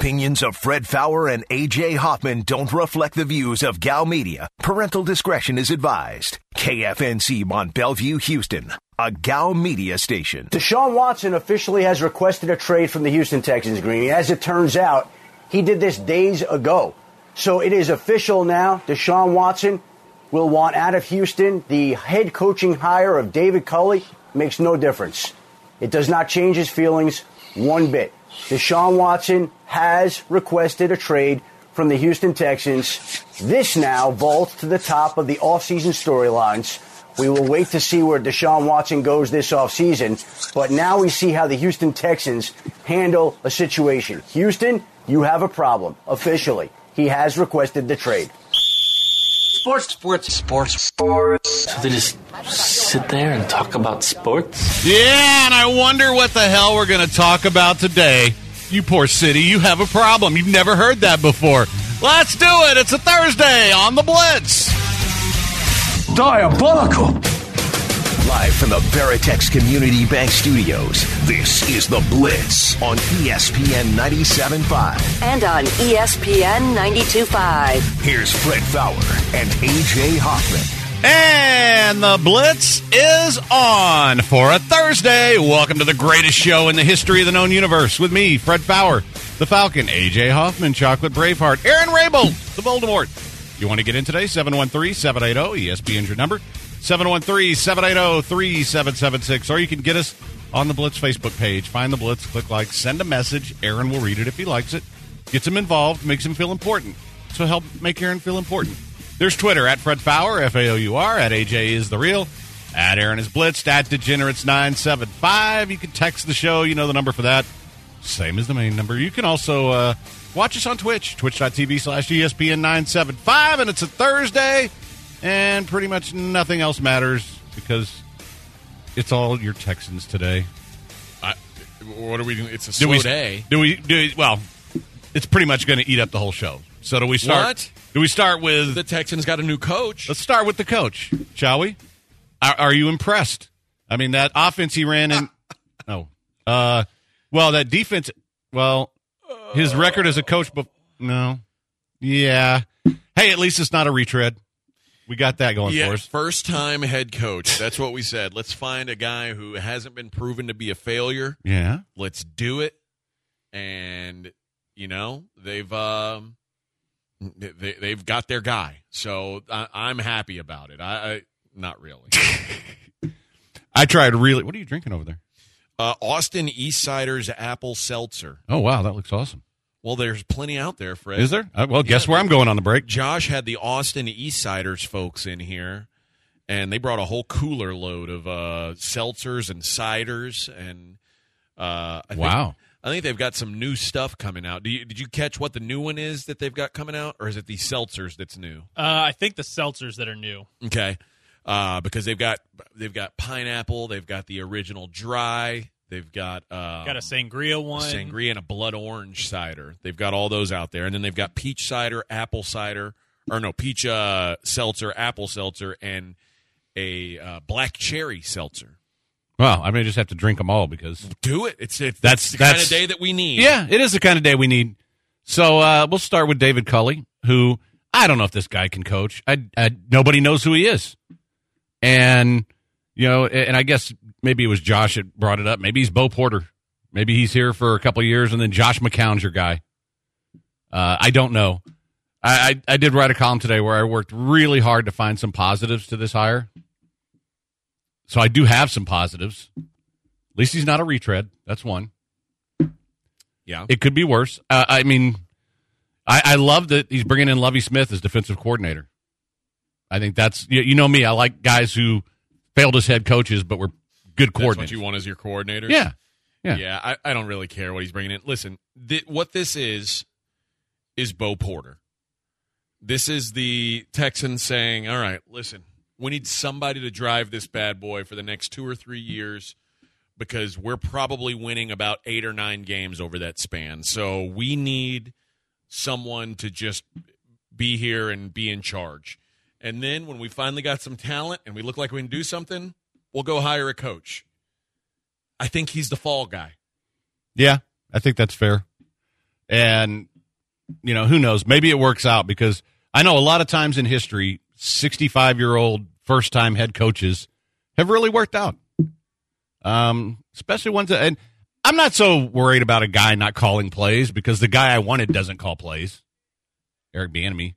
opinions of Fred Faour and AJ Hoffman don't reflect the views of Gow Media. Parental discretion is advised. KFNC Mont Belvieu, Houston, a Gow Media station. Deshaun Watson officially has requested a trade from the Houston Texans, Greeny. As it turns out, he did this days ago. So it is official now. Deshaun Watson will want out of Houston. The head coaching hire of David Culley makes no difference. It does not change his feelings one bit. Deshaun Watson has requested a trade from the Houston Texans. This now vaults to the top of the offseason storylines. We will wait to see where Deshaun Watson goes this offseason, but now we see how the Houston Texans handle a situation. Houston, you have a problem, officially. He has requested the trade. Sports, sports, sports, sports. So they just sit there and talk about sports? Yeah, and I wonder what the hell we're going to talk about today. You poor city, you have a problem. You've never heard that before. Let's do it. It's a Thursday on the Blitz. Diabolical. Live from the Veritex Community Bank Studios, this is The Blitz on ESPN 97.5. and on ESPN 92.5. Here's Fred Faour and AJ Hoffman. And the Blitz is on for a Thursday. Welcome to the greatest show in the history of the known universe with me, Fred Faour, the Falcon, AJ Hoffman, Chocolate Braveheart, Aaron Rabel, the Voldemort. You want to get in today? 713 780 ESPN's your number. 713 780 3776. Or you can get us on the Blitz Facebook page. Find the Blitz, click like, send a message. Aaron will read it if he likes it. Gets him involved, makes him feel important. So help make Aaron feel important. There's Twitter at Fred Faour, F A O U R, at AJ is the real, at Aaron is blitzed, at Degenerates975. You can text the show, you know the number for that. Same as the main number. You can also uh, watch us on Twitch, twitch.tv slash E ESPN975, and it's a Thursday, and pretty much nothing else matters because it's all your Texans today. I, what are we doing? It's a Do slow we, day. Do we, do we- well, it's pretty much going to eat up the whole show. So do we start? What? Do we start with The Texans got a new coach. Let's start with the coach, shall we? Are, are you impressed? I mean, that offense he ran in. Oh, uh, well, that defense. Well, his record as a coach, but no, yeah. Hey, at least it's not a retread. We got that going yeah, for us. first time head coach. That's what we said. Let's find a guy who hasn't been proven to be a failure. Yeah, Let's do it. And you know they've um, they, they've got their guy, so I, I'm happy about it. I, I not really. I tried really. What are you drinking over there? Uh, Austin Eastciders apple seltzer. Oh wow, that looks awesome. Well, there's plenty out there, Fred. Is there? Uh, well, guess Yeah. where I'm going on the break. Josh had the Austin Eastciders folks in here, and they brought a whole cooler load of uh, seltzers and ciders, and uh, I Wow. Think, I think they've got some new stuff coming out. Do you, did you catch what the new one is that they've got coming out, or is it the seltzers that's new? Uh, I think the seltzers that are new. Okay, uh, because they've got they've got pineapple, they've got the original dry, they've got um, Got a sangria one. sangria and a blood orange cider. They've got all those out there, and then they've got peach cider, apple cider, or no peach uh, seltzer, apple seltzer, and a uh, black cherry seltzer. Well, I may just have to drink them all because Do it. It's, it's That's- the kind of day that we need. Yeah, it is the kind of day we need. So uh, we'll start with David Culley, who I don't know if this guy can coach. I, I nobody knows who he is, and you know, and I guess maybe it was Josh that brought it up. Maybe he's Bo Porter. Maybe he's here for a couple of years, and then Josh McCown's your guy. Uh, I don't know. I, I I did write a column today where I worked really hard to find some positives to this hire. So I do have some positives. At least he's not a retread. That's one. yeah. It could be worse. Uh, I mean, I, I love that he's bringing in Lovie Smith as defensive coordinator. I think that's you, you know me. I like guys who failed as head coaches but were good That's coordinators. what you want as your coordinator. Yeah, yeah. Yeah, I, I don't really care what he's bringing in. Listen, th- what this is is Bo Porter. This is the Texans saying, "All right, listen, we need somebody to drive this bad boy for the next two or three years because we're probably winning about eight or nine games over that span. So we need someone to just be here and be in charge. And then when we finally got some talent and we look like we can do something, we'll go hire a coach." I think he's the fall guy. Yeah, I think that's fair. And, you know, who knows? Maybe it works out because I know a lot of times in history, 65 year old first time head coaches have really worked out. Um, especially ones that, and I'm not so worried about a guy not calling plays because the guy I wanted doesn't call plays. Eric Bieniemy.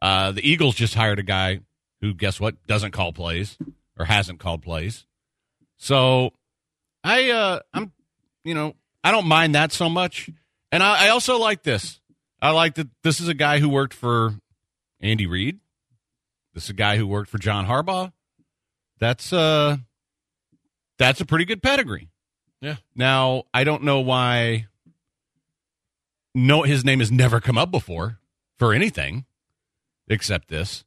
Uh, the Eagles just hired a guy who, guess what, doesn't call plays or hasn't called plays. So I, uh, I'm, you know, I don't mind that so much. And I, I also like this. I like that this is a guy who worked for Andy Reid. This is a guy who worked for John Harbaugh. That's uh that's a pretty good pedigree. Yeah. Now, I don't know why no his name has never come up before for anything except this.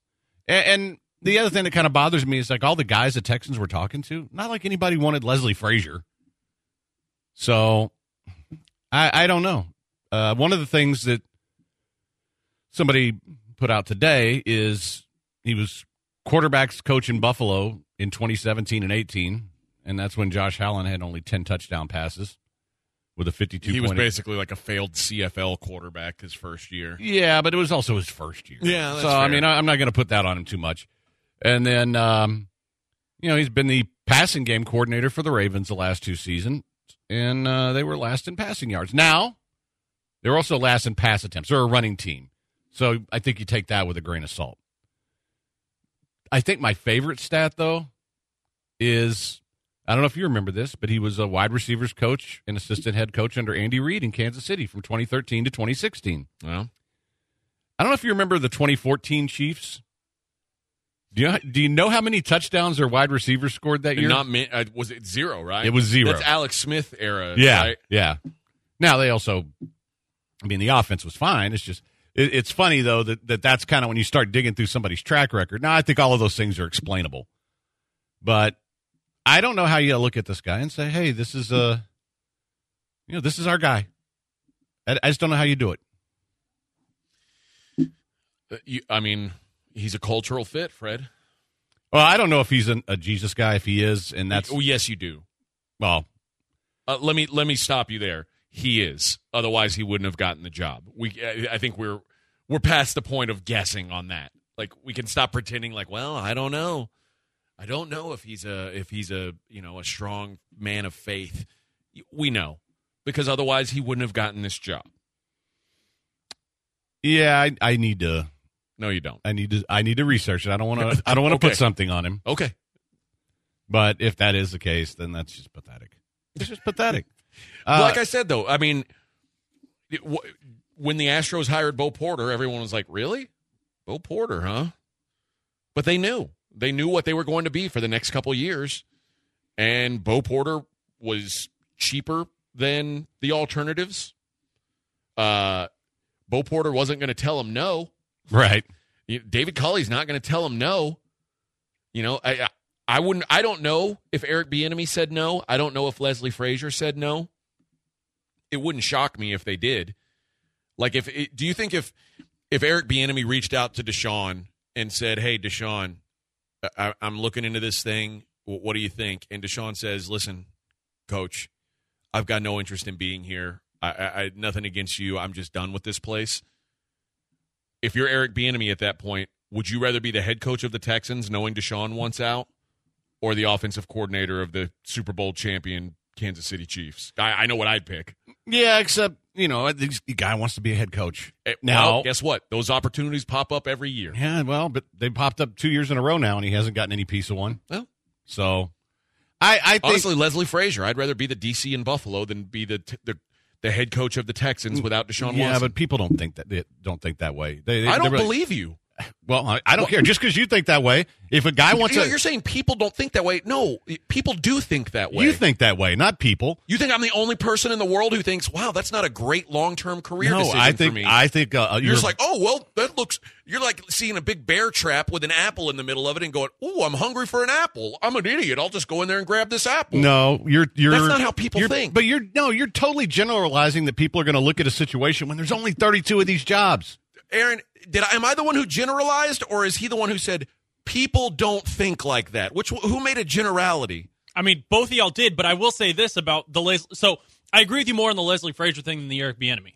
And, and the other thing that kind of bothers me is like all the guys the Texans were talking to, not like anybody wanted Leslie Frazier. So I I don't know. Uh, one of the things that somebody put out today is he was quarterbacks coach in Buffalo in 2017 and 18, and that's when Josh Allen had only 10 touchdown passes with a 52. He was basically like a failed CFL quarterback his first year. yeah, but it was also his first year. Yeah, that's so I mean, I, I'm not going to put that on him too much. And then, um, you know, he's been the passing game coordinator for the Ravens the last two seasons, and uh, they were last in passing yards. Now, they're also last in pass attempts. They're a running team, so I think you take that with a grain of salt. I think my favorite stat though is I don't know if you remember this, but he was a wide receivers coach and assistant head coach under Andy Reid in Kansas City from 2013 to 2016. Well, I don't know if you remember the 2014 Chiefs. Do you do you know how many touchdowns their wide receivers scored that year? not uh, was it zero, right? It was zero. That's Alex Smith era. yeah, right? yeah. Now they also, I mean, the offense was fine. It's just it, it's funny though that, that that's kind of when you start digging through somebody's track record. Now I think all of those things are explainable, but I don't know how you look at this guy and say, "Hey, this is a, you know, this is our guy." I, I just don't know how you do it. Uh, you, I mean, he's a cultural fit, Fred. Well, I don't know if he's an, a Jesus guy. If he is, and that's oh, yes, you do. well, Uh, let me let me stop you there. He is. Otherwise, he wouldn't have gotten the job. We, I I think we're we're past the point of guessing on that. Like we can stop pretending. Like, well, I don't know. I don't know if he's a if he's a you know a strong man of faith. We know because otherwise he wouldn't have gotten this job. yeah, I, I need to. No, you don't. I need to. I need to research it. I don't want to. I don't want to Okay. put something on him. Okay. But if that is the case, then that's just pathetic. It's just pathetic. Uh, like I said, though, I mean, it- wh- when the Astros hired Bo Porter, everyone was like, "Really, Bo Porter, huh?" But they knew they knew what they were going to be for the next couple years, and Bo Porter was cheaper than the alternatives. Uh, Bo Porter wasn't going to tell him no. right. David Culley's not going to tell him no. You know, I I- I wouldn't. I don't know if Eric Bieniemy said no. I don't know if Leslie Frazier said no. It wouldn't shock me if they did. Like, if it, do you think if if Eric Bieniemy reached out to Deshaun and said, "Hey, Deshaun, I, I'm looking into this thing. Wh- What do you think?" And Deshaun says, "Listen, Coach, I've got no interest in being here. I, I, I nothing against you. I'm just done with this place." if you're Eric Bieniemy at that point, would you rather be the head coach of the Texans, knowing Deshaun wants out, or the offensive coordinator of the Super Bowl champion Kansas City Chiefs? I, I know what I'd pick. Yeah, except you know, the guy wants to be a head coach Eh, now. well, guess what? Those opportunities pop up every year. yeah, well, but they popped up two years in a row now, and he hasn't gotten any piece of one. Well, So, I, I think honestly, Leslie Frazier, I'd rather be the DC in Buffalo than be the the, the head coach of the Texans without Deshaun yeah, Watson. but people don't think that they don't think that way. They, they- I don't believe you. Well, I, I don't care. Just because you think that way, if a guy wants You to, you're saying people don't think that way. No, people do think that way. you think that way, not people. You think I'm the only person in the world who thinks, "Wow, that's not a great long-term career No, decision I think for me." I think uh, You're you're just like, oh well, that looks. You're like seeing a big bear trap with an apple in the middle of it and going, "Oh, I'm hungry for an apple. I'm an idiot. I'll just go in there and grab this apple." No, you're you're That's not how people think. But you're no, you're totally generalizing that people are going to look at a situation when there's only 32 of these jobs. Aaron, did I, am I the one who generalized, or is he the one who said people don't think like that? Which who made a generality? I mean, both of y'all did, but I will say this about the Les- so I agree with you more on the Leslie Frazier thing than the Eric Bieniemy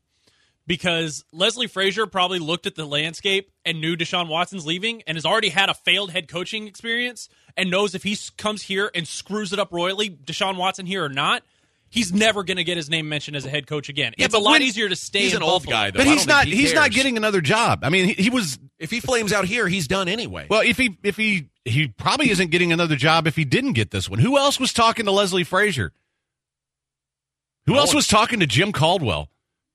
because Leslie Frazier probably looked at the landscape and knew Deshaun Watson's leaving and has already had a failed head coaching experience and knows if he comes here and screws it up royally, Deshaun Watson here or not, he's never going to get his name mentioned as a head coach again. Yeah, it's a lot when- easier to stay He's in an old guy, though. But he's don't he he's not getting another job. I mean, he, he was. If he flames out here, he's done anyway. Well, if he if he he probably isn't getting another job if he didn't get this one. Who else was talking to Leslie Frazier? Who No else one. was talking to Jim Caldwell?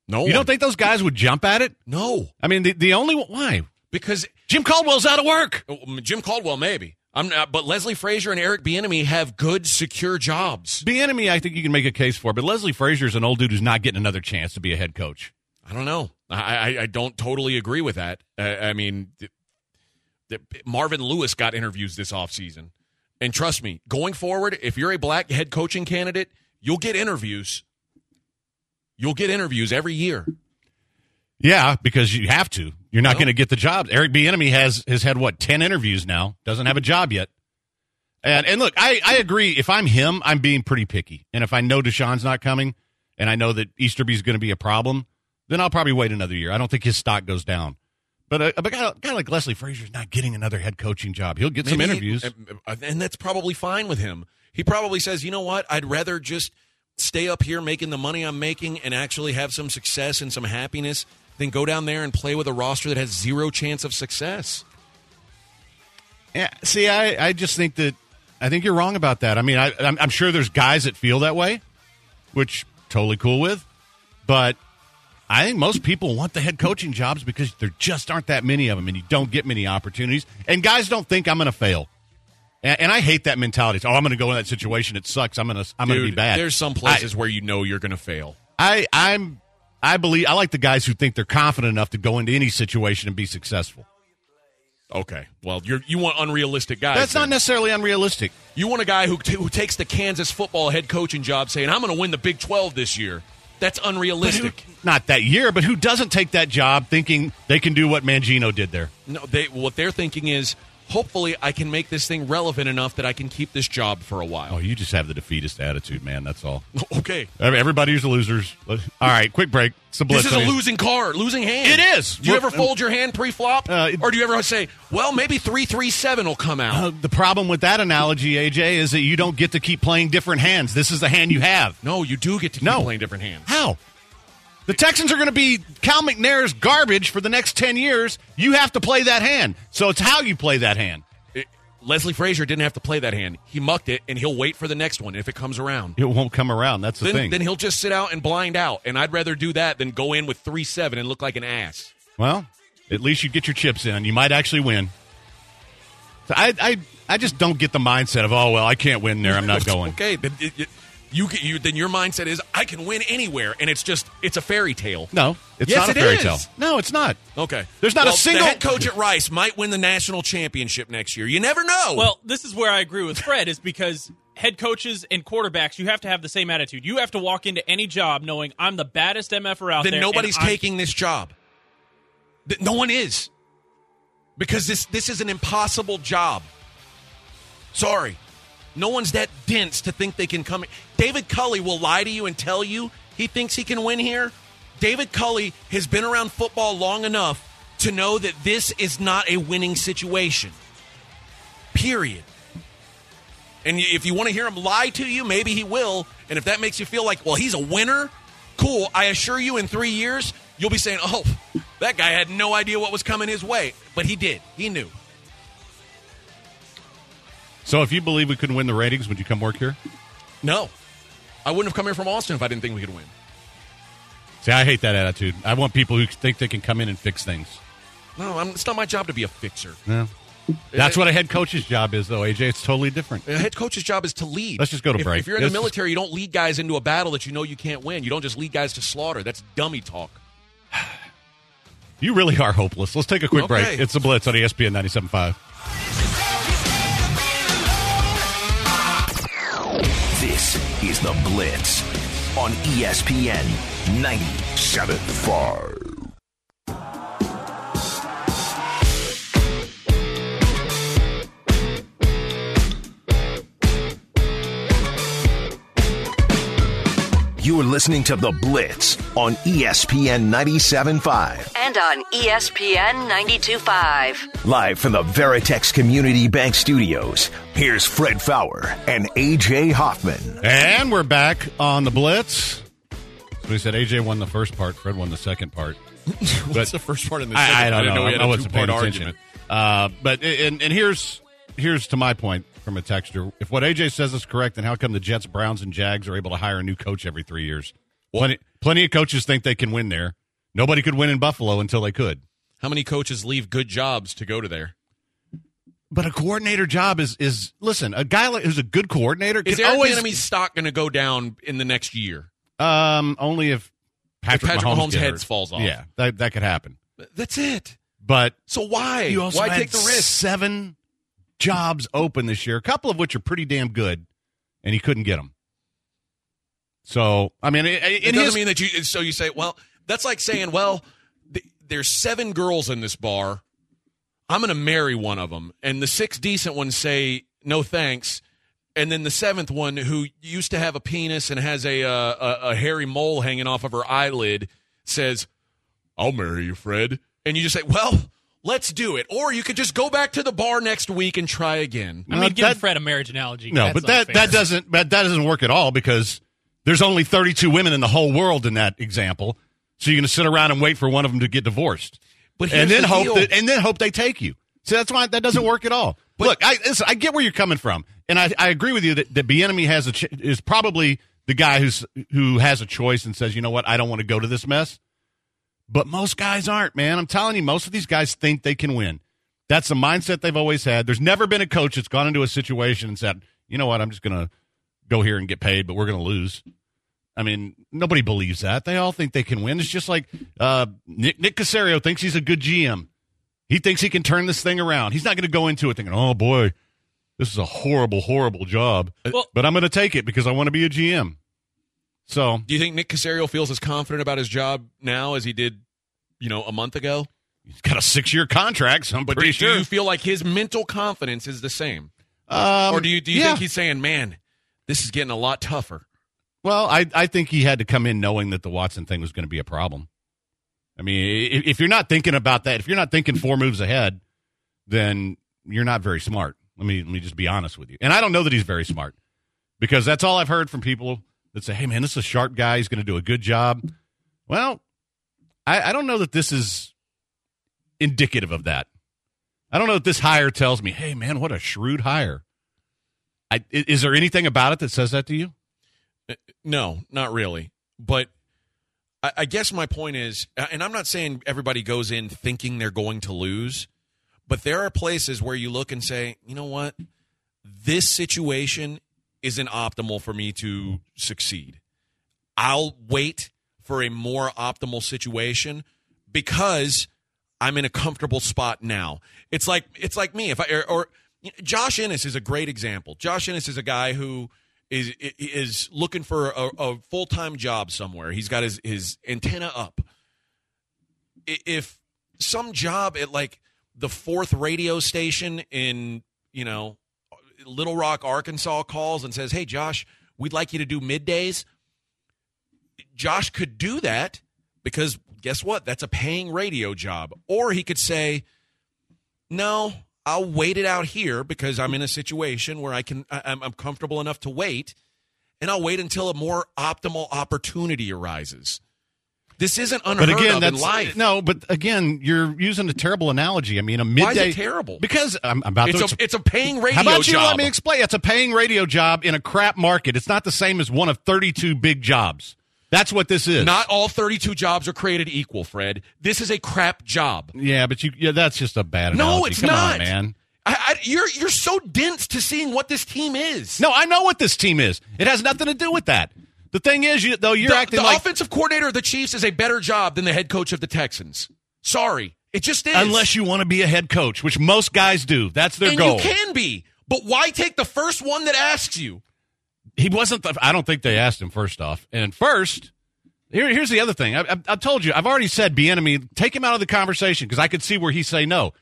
no, You one. don't think those guys would jump at it? No, I mean, the the only one- why because Jim Caldwell's out of work. oh, Jim Caldwell maybe. I'm not, but Leslie Frazier and Eric Bieniemy have good, secure jobs. Bieniemy, I think you can make a case for, but Leslie Frazier is an old dude who's not getting another chance to be a head coach. I don't know. I, I, I don't totally agree with that. Uh, I mean, th- th- Marvin Lewis got interviews this offseason. And trust me, going forward, if you're a black head coaching candidate, you'll get interviews. You'll get interviews every year. Yeah, because you have to. You're not Well- going to get the job. Eric Bieniemy has has had what ten interviews now. Doesn't have a job yet. And and look, I I agree. If I'm him, I'm being pretty picky. And if I know Deshaun's not coming, and I know that Easterby's going to be a problem, then I'll probably wait another year. I don't think his stock goes down. But a, a guy, a guy like Leslie Frazier's not getting another head coaching job. He'll get some interviews. uh, and that's probably fine with him. He probably says, you know what? I'd rather just stay up here making the money I'm making and actually have some success and some happiness than go down there and play with a roster that has zero chance of success. Yeah, see, I, I just think that I think you're wrong about that. I mean, I, I'm, I'm sure there's guys that feel that way, which totally cool with, but I think most people want the head coaching jobs because there just aren't that many of them, and you don't get many opportunities. And guys don't think I'm going to fail, and, and I hate that mentality. It's, oh, I'm going to go in that situation. It sucks. I'm going to I'm going to be bad. There's some places where you know you're going to fail. I, I I'm I believe I like the guys who think they're confident enough to go into any situation and be successful. Okay. Well, you're, you want unrealistic guys. That's not necessarily unrealistic. You want a guy who, t- who takes the Kansas football head coaching job saying, I'm going to win the Big 12 this year. That's But who- unrealistic. not that year, but who doesn't take that job thinking they can do what Mangino did there? No, they what they're thinking is, hopefully, I can make this thing relevant enough that I can keep this job for a while. Oh, you just have the defeatist attitude, man. That's all. Okay. Every- Everybody's losers. All right, quick break. This is a losing card, losing hand. It is. Do you Well, ever fold your hand pre-flop, Uh, or do you ever say, "Well, maybe three three seven will come out"? Uh, the problem with that analogy, AJ, is that you don't get to keep playing different hands. This is the hand you have. no, you do get to keep No. playing different hands. How? The Texans are going to be Cal McNair's garbage for the next 10 years. You have to play that hand. So it's how you play that hand. It- Leslie Frazier didn't have to play that hand. He mucked it, and he'll wait for the next one if it comes around. It won't come around. That's the Then, thing. then he'll just sit out and blind out. And I'd rather do that than go in with three seven and look like an ass. Well, at least you get your chips in. You might actually win. So I, I, I just don't get the mindset of, oh, well, I can't win there. I'm not going. okay, then it- it- you, can, you then your mindset is I can win anywhere, and it's just it's a fairy tale. No, it's Yes, not a fairy is. tale. No, it's not. Okay, There's not a single- The head coach at Rice might win the national championship next year. You never know. Well, this is where I agree with Fred is because head coaches and quarterbacks, you have to have the same attitude. You have to walk into any job knowing I'm the baddest MFer out then there. nobody's and I'm- taking this job. No one is. Because this this is an impossible job. Sorry. No one's that dense to think they can come. David Culley will lie to you and tell you he thinks he can win here. David Culley has been around football long enough to know that this is not a winning situation. Period. And if you want to hear him lie to you, maybe he will. And if that makes you feel like, well, he's a winner, cool. I assure you, in three years, you'll be saying, oh, that guy had no idea what was coming his way. But he did. He knew. So if you believe we couldn't win the ratings, would you come work here? No. I wouldn't have come here from Austin if I didn't think we could win. See, I hate that attitude. I want people who think they can come in and fix things. No, I'm, it's not my job to be a fixer. No. That's what a head coach's job is, though, AJ. It's totally different. A head coach's job is to lead. Let's just go to If- break. If you're in the Let's just- military, you don't lead guys into a battle that you know you can't win. You don't just lead guys to slaughter. That's dummy talk. You really are hopeless. Let's take a quick break. It's a Blitz on ESPN 97.5. This is The Blitz on ESPN 97.5. You're listening to The Blitz on ESPN 97.5. And on ESPN 92.5. Live from the Veritex Community Bank Studios, here's Fred Faour and AJ Hoffman. And we're back on the Blitz. So we said AJ won the first part, Fred won the second part. What's the first part in the second? I, I don't didn't know. we had I a wasn't paying attention. Uh, but and and here's here's to my point from a texter. If what AJ says is correct, then how come the Jets, Browns, and Jags are able to hire a new coach every three years? Plenty plenty of coaches think they can win there. Nobody could win in Buffalo until they could. How many coaches leave good jobs to go to there? But a coordinator job is is listen. A guy like, who's a good coordinator Is can Eric always Bieniemy's stock going to go down in the next year? um only if Patrick, Patrick Mahomes, Mahomes' get heads falls off. Yeah, that that could happen. That's it. But So why? You also why take the risk? seven jobs open this year, a couple of which are pretty damn good, and he couldn't get them. So, I mean, it, It doesn't his, mean that you. So you say, well, that's like saying, well, th- there's seven girls in this bar. I'm going to marry one of them, and the six decent ones say no thanks, and then the seventh one who used to have a penis and has a uh, a, a hairy mole hanging off of her eyelid says, "I'll marry you, Fred," and you just say, well. Let's do it. Or you could just go back to the bar next week and try again. I mean, Uh, giving that- Fred a marriage analogy. no, but that unfair. that doesn't that, that doesn't work at all because there's only 32 women in the whole world in that example. So you're going to sit around and wait for one of them to get divorced, But and then the hope that and then hope they take you. So that's why that doesn't work at all. But, Look, I listen, I get where you're coming from, and I, I agree with you that that Bieniemy has a ch- is probably the guy who's who has a choice and says, you know what, I don't want to go to this mess. But most guys aren't, man. I'm telling you, most of these guys think they can win. That's the mindset they've always had. There's never been a coach that's gone into a situation and said, you know what, I'm just going to go here and get paid, but we're going to lose. I mean, nobody believes that. They all think they can win. It's just like uh, Nick, Nick Caserio thinks he's a good GM. He thinks he can turn this thing around. He's not going to go into it thinking, oh boy, this is a horrible, horrible job. Well- but I'm going to take it because I want to be a GM. So Do you think Nick Caserio feels as confident about his job now as he did, you know, a month ago? he's got a six year contract, so I'm But pretty do, sure. do you feel like his mental confidence is the same, um, or do you do you yeah. think he's saying, "Man, this is getting a lot tougher"? Well, I, I think he had to come in knowing that the Watson thing was going to be a problem. I mean, if, if you're not thinking about that, if you're not thinking four moves ahead, then you're not very smart. Let me let me just be honest with you. And I don't know that he's very smart because that's all I've heard from people that say, "Hey, man, this is a sharp guy. He's going to do a good job." Well, I, I don't know that this is indicative of that. I don't know if this hire tells me, "Hey, man, what a shrewd hire." I, is there anything about it that says that to you? Uh, no, not really. But I, I guess my point is, uh, and I'm not saying everybody goes in thinking they're going to lose, but there are places where you look and say, you know what, this situation isn't optimal for me to succeed. I'll wait for a more optimal situation because I'm in a comfortable spot now. It's like it's like me if I or, or Josh Ennis is a great example. Josh Ennis is a guy who is is looking for a, a full time job somewhere. He's got his his antenna up. If some job at like the fourth radio station in you know Little Rock, Arkansas calls and says, "Hey, Josh, we'd like you to do middays." Josh could do that because guess what? That's a paying radio job. Or he could say, "No, I'll wait it out here because I'm in a situation where I can I'm, I'm comfortable enough to wait, and I'll wait until a more optimal opportunity arises." This isn't unheard But again, of that's in life. no. But again, you're using a terrible analogy. I mean, a Why midday is it terrible? because I'm, I'm about It's to. a it's a paying radio how about you job. let me explain? It's a paying radio job in a crap market. It's not the same as one of 32 big jobs. That's what this is. Not all 32 jobs are created equal, Fred. This is a crap job. yeah, but you. Yeah, that's just a bad No, it's Come not, on, man. I, I, you're you're so dense to seeing what this team is. No, I know what this team is. It has nothing to do with that. The thing is, you, though, you're the, acting the like offensive coordinator of the Chiefs is a better job than the head coach of the Texans. Sorry, it just is. unless you want to be a head coach, which most guys do. That's their and goal. you can be, but why take the first one that asks you? he wasn't. The, I don't think they asked him first off. And first, here, here's the other thing. I, I, I told you. I've already said Bieniemy. Take him out of the conversation because I could see where he say no.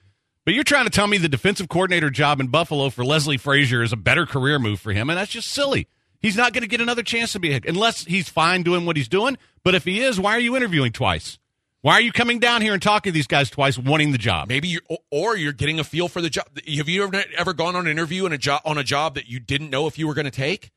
But you're trying to tell me the defensive coordinator job in Buffalo for Leslie Frazier is a better career move for him, and that's just silly. He's not going to get another chance to be a unless he's fine doing what he's doing. But if he is, why are you interviewing twice? Why are you coming down here and talking to these guys twice, wanting the job? Maybe you or you're getting a feel for the job. Have you ever ever gone on an interview in a job on a job that you didn't know if you were going to take?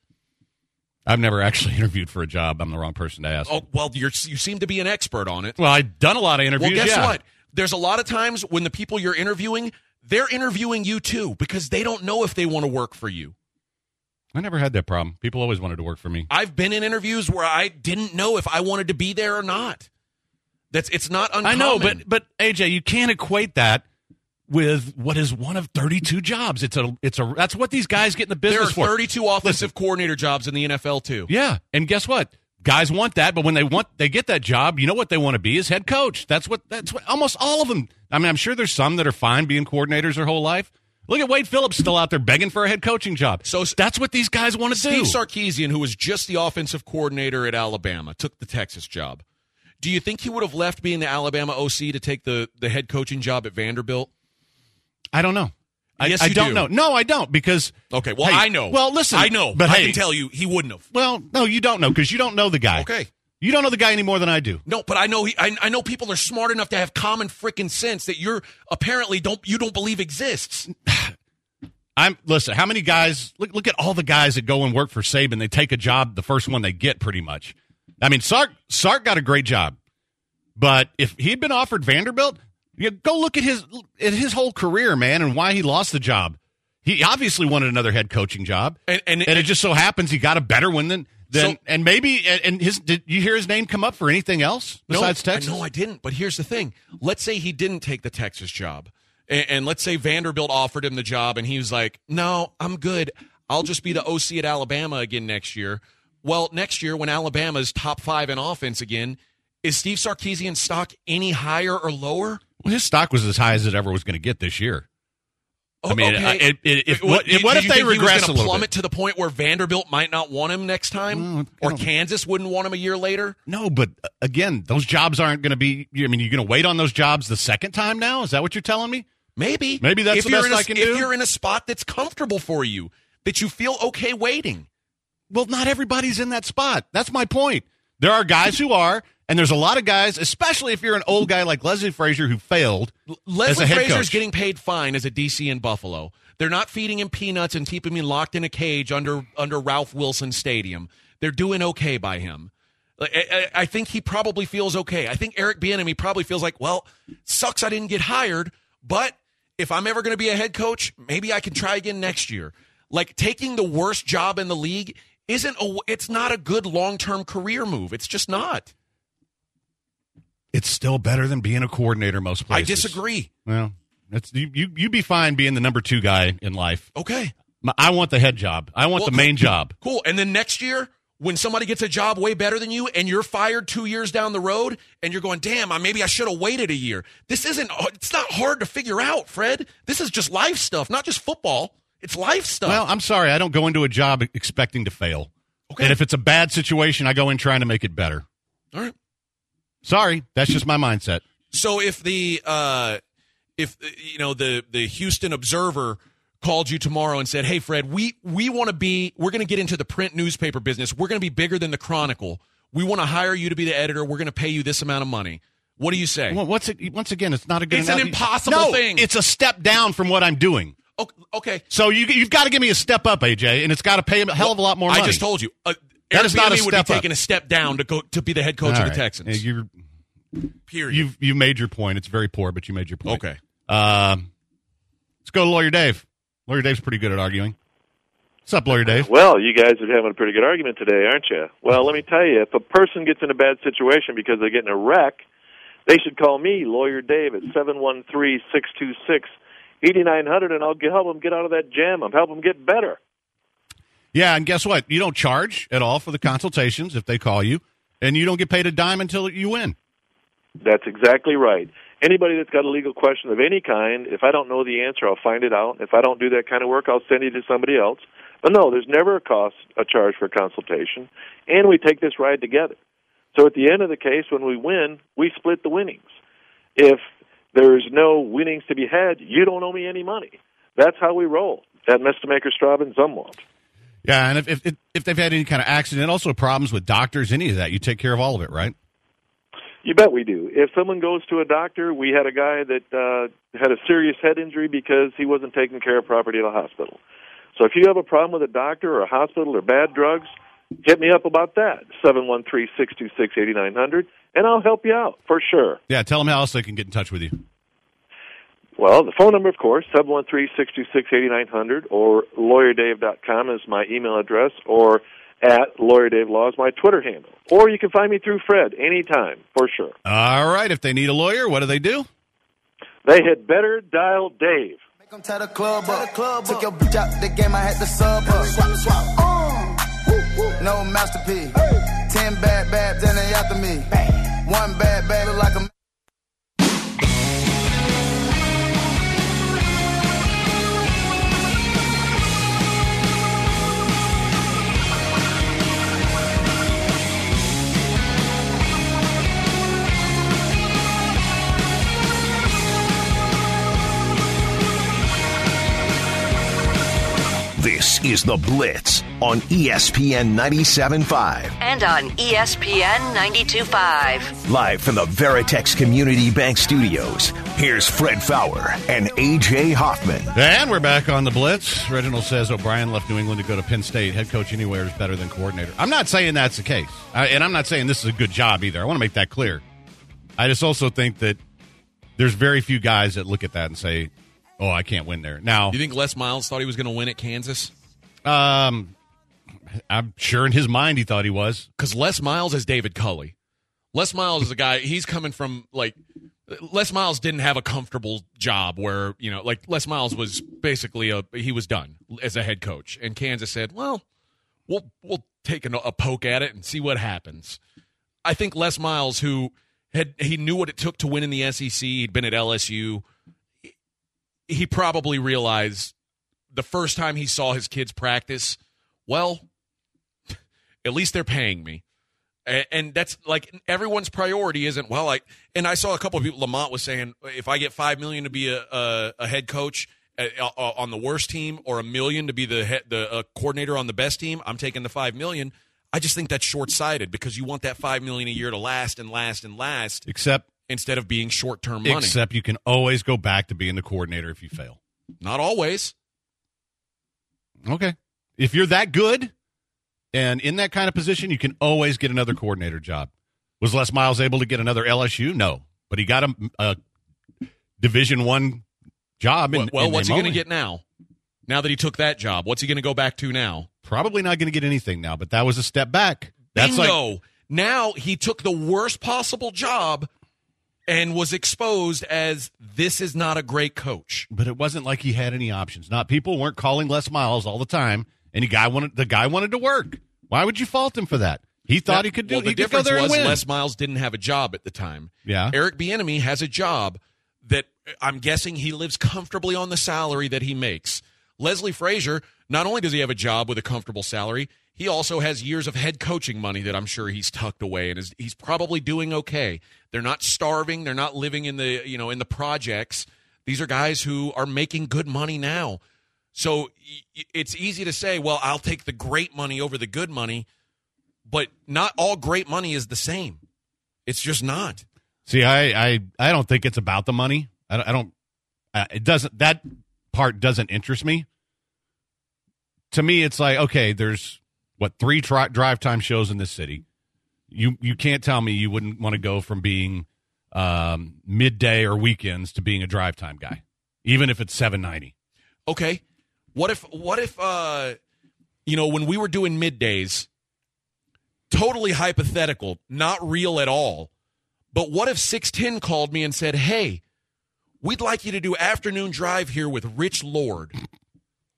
I've never actually interviewed for a job. I'm the wrong person to ask. Oh well, you seem to be an expert on it. Well, I've done a lot of interviews. Well, guess yeah. what? There's a lot of times when the people you're interviewing, they're interviewing you too because they don't know if they want to work for you. I never had that problem. People always wanted to work for me. I've been in interviews where I didn't know if I wanted to be there or not. That's it's not uncommon. I know, but but AJ, you can't equate that with what is one of 32 jobs. It's a it's a that's what these guys get in the business. there business are for. 32 offensive coordinator jobs in the NFL too. Yeah, and guess what? Guys want that, but when they want they get that job, you know what they want to be is head coach. That's what that's what almost all of them. I mean, I'm sure there's some that are fine being coordinators their whole life. Look at Wade Phillips still out there begging for a head coaching job. So- that's what these guys want to Steve do. Sarkisian, who was just the offensive coordinator at Alabama, took the Texas job. Do you think he would have left being the Alabama OC to take the, the head coaching job at Vanderbilt? I don't know. I, Yes, I you don't do. know. No, I don't because Okay, well, Hey, I know. Well, listen, I know, but I hey, can tell you he wouldn't have. Well, no, you don't know because you don't know the guy. Okay. You don't know the guy any more than I do. No, but I know he, I, I know people are smart enough to have common freaking sense that you're apparently don't you don't believe exists. I'm listen. How many guys? Look, look at all the guys that go and work for Saban. They take a job, the first one they get, pretty much. I mean, Sark Sark got a great job, but if he'd been offered Vanderbilt, you go look at his at his whole career, man, and why he lost the job. He obviously wanted another head coaching job, And- and- it just so happens he got a better one than than. So- and maybe and- and his did you hear his name come up for anything else besides no, Texas? No, I didn't. But here's the thing: let's say he didn't take the Texas job, and, and let's say Vanderbilt offered him the job, and he was like, "No, I'm good. I'll just be the OC at Alabama again next year." Well, next year when Alabama's top five in offense again, is Steve Sarkisian's stock any higher or lower? Well, his stock was as high as it ever was going to get this year. I mean, Okay. I- it- it- if- What- did- what if you they think he was regress a little plummet bit? to the point where Vanderbilt might not want him next time, No, or. Kansas wouldn't want him a year later? No, but uh, again, those jobs aren't going to be. I mean, you're going to wait on those jobs the second time now. Is that what you're telling me? Maybe. Maybe that's if the best a- I can if do. you're in a spot that's comfortable for you, that you feel okay waiting. Well, not everybody's in that spot. That's my point. There are guys who are, and there's a lot of guys, especially if you're an old guy like Leslie Frazier who failed as Leslie head Frazier's getting paid fine as a DC in Buffalo. They're not feeding him peanuts and keeping him locked in a cage under under Ralph Wilson Stadium. They're doing okay by him. I, I I think he probably feels okay. I think Eric Bieniemy probably feels like, well, sucks I didn't get hired, but if I'm ever going to be a head coach, maybe I can try again next year. Like taking the worst job in the league isn't a it's not a good long-term career move. It's just not. It's still better than being a coordinator most places. I disagree. Well, it's you. You you be fine being the number two guy in life. Okay. My- I want the head job. I want Well, the main job. Cool. And then next year, when somebody gets a job way better than you and you're fired two years down the road and you're going, damn, I- maybe I should have waited a year. This isn't, uh, it's not hard to figure out, Fred. This is just life stuff, not just football. It's life stuff. Well, I'm sorry. I don't go into a job expecting to fail. Okay. And if it's a bad situation, I go in trying to make it better. All right. Sorry, that's just my mindset. So if the, uh, if, you know, the, the Houston Observer called you tomorrow and said, hey, Fred, we, we want to be, we're going to get into the print newspaper business. We're going to be bigger than the Chronicle. We want to hire you to be the editor. We're going to pay you this amount of money. What do you say? Well, what's it? Once again, it's not a good. Thing? It's an impossible no, thing. It's a step down from what I'm doing. Okay. So you you've got to give me a step up, AJ, and it's got to pay a hell of a lot more money. I just told you. Uh, That Eric is not a Bieniemy would step be up. taking a step down to go to be the head coach All of the right. Texans. You're, Period. you've you made your point. It's very poor, but you made your point. okay. Um, let's go to lawyer Dave. Lawyer Dave's pretty good at arguing. What's up, lawyer Dave? Well, you guys are having a pretty good argument today, aren't you? Well, let me tell you, if a person gets in a bad situation because they get in a wreck, they should call me, Lawyer Dave, at seven one three six two six eighty nine hundred, and I'll get- help them get out of that jam. I'll help them get better. Yeah, and guess what? You don't charge at all for the consultations if they call you, and you don't get paid a dime until you win. That's exactly right. Anybody that's got a legal question of any kind, if I don't know the answer, I'll find it out. If I don't do that kind of work, I'll send you to somebody else. But no, there's never a cost, a charge for a consultation, and we take this ride together. So at the end of the case, when we win, we split the winnings. If there's no winnings to be had, you don't owe me any money. That's how we roll at Mr. Maker Straub and Zumwalt. Yeah, and if, if if they've had any kind of accident, also problems with doctors, any of that, you take care of all of it, right? You bet we do. If someone goes to a doctor, we had a guy that uh, had a serious head injury because he wasn't taking care of property at a hospital. So if you have a problem with a doctor or a hospital or bad drugs, hit me up about that. Seven one three six two six eighty nine hundred, and I'll help you out for sure. Yeah, tell them how else they can get in touch with you. Well, the phone number, of course, seven one three six two six eighty nine hundred, or lawyerdave.com is my email address, or at Lawyer Dave Law is my Twitter handle. Or you can find me through Fred anytime, for sure. All right, if they need a lawyer, what do they do? They had better dial Dave. Make 'em tie the club up. Club Took your bitch out the game, I had to sub up. Swap, swap. Uh, no masterpiece. Ten bad babs and they after me. One bad bad look like a. is The Blitz on ESPN 97.5. And on ESPN 92.5. Live from the Veritex Community Bank Studios, here's Fred Faour and AJ Hoffman. And we're back on the Blitz. Reginald says O'Brien left New England to go to Penn State. Head coach anywhere is better than coordinator. I'm not saying that's the case. I, and I'm not saying this is a good job either. I want to make that clear. I just also think that there's very few guys that look at that and say, oh, I can't win there. Now, You think Les Miles thought he was going to win at Kansas? Um, I'm sure in his mind he thought he was. Because Les Miles is David Culley. Les Miles is a guy. He's coming from like Les Miles didn't have a comfortable job where you know like Les Miles was basically a he was done as a head coach, and Kansas said, "Well, we'll we'll take a, a poke at it and see what happens." I think Les Miles, who had he knew what it took to win in the SEC, he'd been at LSU. He probably realized the first time he saw his kids practice, well, at least they're paying me. And that's like everyone's priority isn't well. I and I saw a couple of people. Lamont was saying if I get five million to be a a, a head coach on the worst team, or a million to be the head, the uh, coordinator on the best team, I'm taking the five million. I just think that's short sighted because you want that five million a year to last and last and last Except, instead of being short term money. except you can always go back to being the coordinator if you fail. Not always. Okay. If you're that good and in that kind of position, you can always get another coordinator job. Was Les Miles able to get another LSU? No, but he got a, a Division One job. In, Well, well in what's he going to get now? Now that he took that job, what's he going to go back to now? Probably not going to get anything now, but that was a step back. That's like Bingo. now he took the worst possible job and was exposed as this is not a great coach. but it wasn't like he had any options. Not people weren't calling Les Miles all the time, and the guy wanted the guy wanted to work. Why would you fault him for that? He thought he could do. Well, the he could go difference was. Les Miles didn't have a job at the time. Yeah. Eric Bieniemy has a job that uh, I'm guessing he lives comfortably on the salary that he makes. Leslie Frazier, not only does he have a job with a comfortable salary, he also has years of head coaching money that I'm sure he's tucked away and is he's probably doing okay. They're not starving, they're not living in the, you know, in the projects. These are guys who are making good money now. So it's easy to say, well, I'll take the great money over the good money, but not all great money is the same. It's just not. See, I, I, I don't think it's about the money. I, don't- I don't. Uh, it doesn't. That part doesn't interest me. To me, it's like okay, there's what three tri- drive time shows in this city. You you can't tell me you wouldn't want to go from being um, midday or weekends to being a drive time guy, even if it's seven ninety. Okay. What if what if uh you know when we were doing middays totally hypothetical, not real at all. But what if 610 called me and said, "Hey, we'd like you to do afternoon drive here with Rich Lord."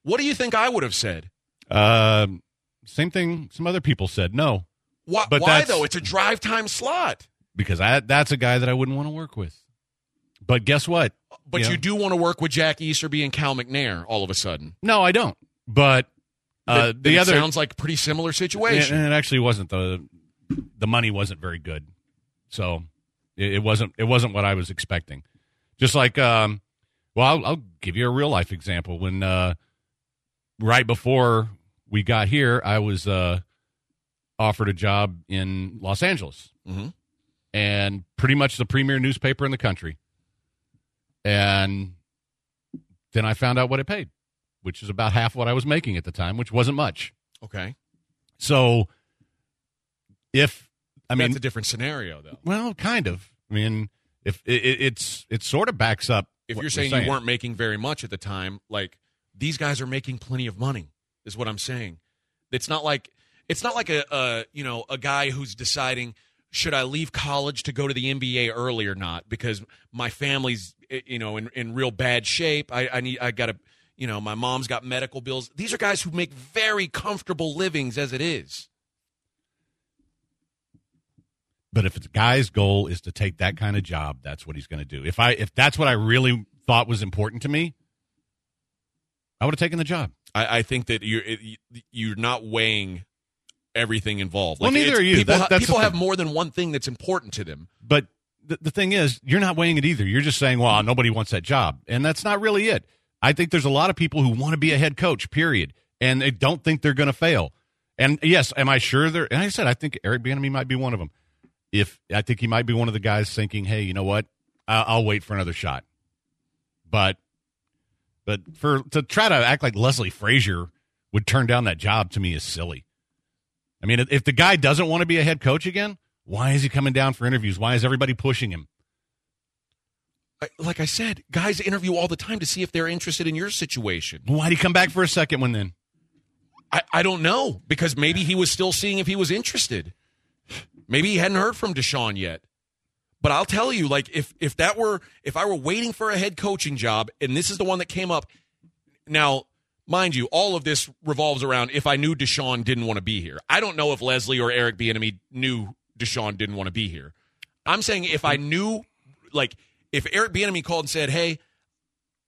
What do you think I would have said? Um, same thing. Some other people said no Why, But why though? It's a drive time slot. because I, that's a guy that I wouldn't want to work with. But guess what? But Yeah. you do want to work with Jack Easterby and Cal McNair all of a sudden. No, I don't. But uh, the other sounds like a pretty similar situation. And it actually wasn't the the money wasn't very good, so it, it wasn't it wasn't what I was expecting. Just like, um, well, I'll, I'll give you a real life example. When uh, right before we got here, I was uh, offered a job in Los Angeles, Mhm. and pretty much the premier newspaper in the country. And then I found out what it paid, which is about half what I was making at the time, which wasn't much. Okay. So, if I mean, That's a different scenario, though. well, kind of. I mean, if it, it, it's it sort of backs up. If what you're saying, you weren't making very much at the time, like these guys are making plenty of money, is what I'm saying. It's not like it's not like a, a you know a guy who's deciding should I leave college to go to the NBA early or not because my family's eh, you know in, in real bad shape. I, I need I got to you know my mom's got medical bills. These are guys who make very comfortable livings as it is. But if the guy's goal is to take that kind of job, that's what he's going to do. If I if that's what I really thought was important to me, I would have taken the job. I, I think that you're it, you're not weighing everything involved. Well, neither are you. People, That- ha- that's the people have more than one thing that's important to them. But the, the thing is, you're not weighing it either. You're just saying, well, nobody wants that job. And that's not really it. I think there's a lot of people who want to be a head coach, period. And they don't think they're going to fail. And yes, am I sure they're, and I said, I think Eric Bieniemy might be one of them. If I think he might be one of the guys thinking, hey, you know what? I'll, I'll wait for another shot. But, but for, to try to act like Leslie Frazier would turn down that job to me is silly. I mean, if the guy doesn't want to be a head coach again, why is he coming down for interviews? Why is everybody pushing him? I, like I said, guys interview all the time to see if they're interested in your situation. Why'd he come back for a second one then? I, I don't know because maybe he was still seeing if he was interested. Maybe he hadn't heard from Deshaun yet. But I'll tell you, like if if that were if I were waiting for a head coaching job and this is the one that came up, now mind you, all of this revolves around if I knew Deshaun didn't want to be here. I don't know if Leslie or Eric Bieniemy knew Deshaun didn't want to be here. I'm saying if I knew, like if Eric Bieniemy called and said, "Hey,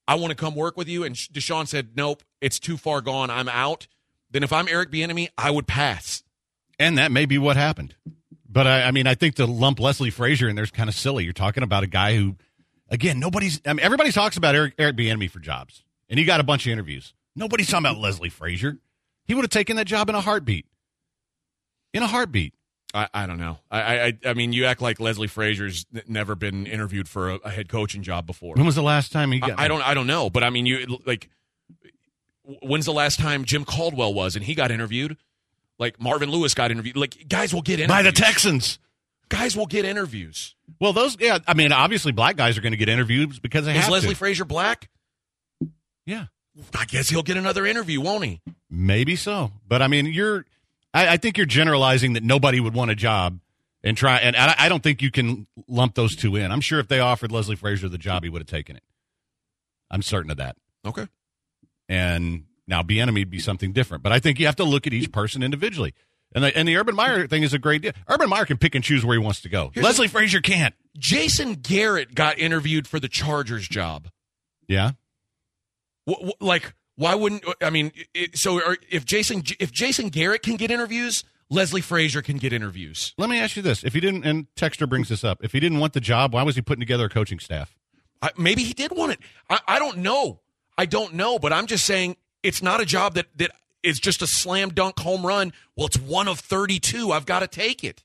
I want to come work with you," and Deshaun said, "Nope, it's too far gone, I'm out," then if I'm Eric Bieniemy, I would pass. And that may be what happened. But I, I mean, I think to lump Leslie Frazier in there's kind of silly. You're talking about a guy who, again, nobody's. I mean, everybody talks about Eric Eric Bieniemy for jobs, and he got a bunch of interviews. Nobody's talking about Leslie Frazier. He would have taken that job in a heartbeat. In a heartbeat. I, I don't know. I, I I mean, you act like Leslie Frazier's never been interviewed for a, a head coaching job before. When was the last time he got? I, I don't I don't know, but I mean, you like when's the last time Jim Caldwell was and he got interviewed? Like Marvin Lewis got interviewed. Like guys will get interviews. by the Texans. Guys will get interviews. Well, those. Yeah, I mean, obviously, black guys are going to get interviews because they Is have Leslie to. Frazier black? yeah, I guess he'll get another interview, won't he? maybe so. But I mean, you're. I, I think you're generalizing that nobody would want a job and try. And I, I don't think you can lump those two in. I'm sure if they offered Leslie Frazier the job, he would have taken it. I'm certain of that. Okay. And now Bieniemy would be something different. But I think you have to look at each person individually. And the, and the Urban Meyer thing is a great deal. Urban Meyer can pick and choose where he wants to go. Here's Leslie Frazier can't. Jason Garrett got interviewed for the Chargers job. Yeah. Wh- wh- like why wouldn't I mean it, so are, if Jason if Jason Garrett can get interviews, Leslie Frazier can get interviews. Let me ask you this: If he didn't, and Texter brings this up, if he didn't want the job, why was he putting together a coaching staff? I, maybe he did want it. I, I don't know. I don't know, but I'm just saying it's not a job that that is just a slam dunk home run. Well, it's one of 32. I've got to take it.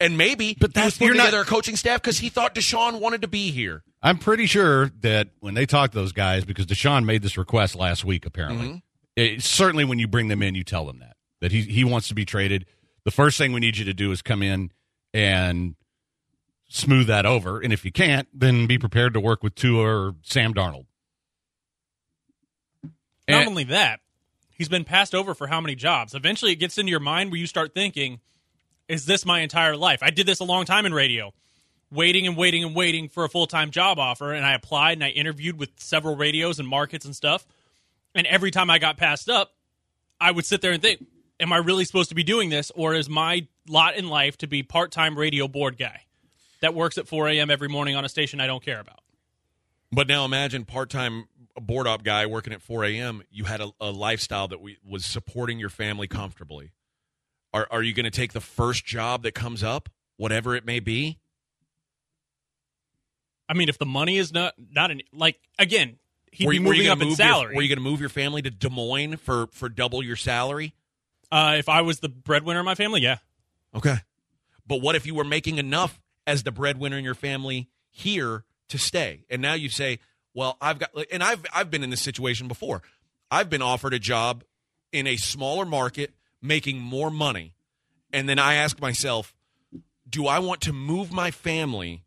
And maybe But he was that's- putting you're not- together a coaching staff because he thought Deshaun wanted to be here. I'm pretty sure that when they talked to those guys, because Deshaun made this request last week, apparently, Mm-hmm. it, certainly when you bring them in, you tell them that that he he wants to be traded. The first thing we need you to do is come in and smooth that over, and if you can't, then be prepared to work with Tua or Sam Darnold. Not And- only that, he's been passed over for how many jobs? Eventually, it gets into your mind where you start thinking, "Is this my entire life?" I did this a long time in radio, waiting and waiting and waiting for a full time job offer, and I applied and I interviewed with several radios and markets and stuff. And every time I got passed up, I would sit there and think, "Am I really supposed to be doing this, or is my lot in life to be part time radio board guy that works at 4 a.m. every morning on a station I don't care about?" But now imagine part time board op guy working at 4 a.m. You had a, a lifestyle that we, was supporting your family comfortably. Are, are you going to take the first job that comes up, whatever it may be? I mean, if the money is not not an like again, he'd were, be you- were you moving up in your- salary. were you going to move your family to Des Moines for for double your salary? uh, if I was the breadwinner in my family, yeah. Okay. But what if you were making enough as the breadwinner in your family here to stay? And now you say, well, I've got and I've I've been in this situation before. I've been offered a job in a smaller market making more money. And then I ask myself, do I want to move my family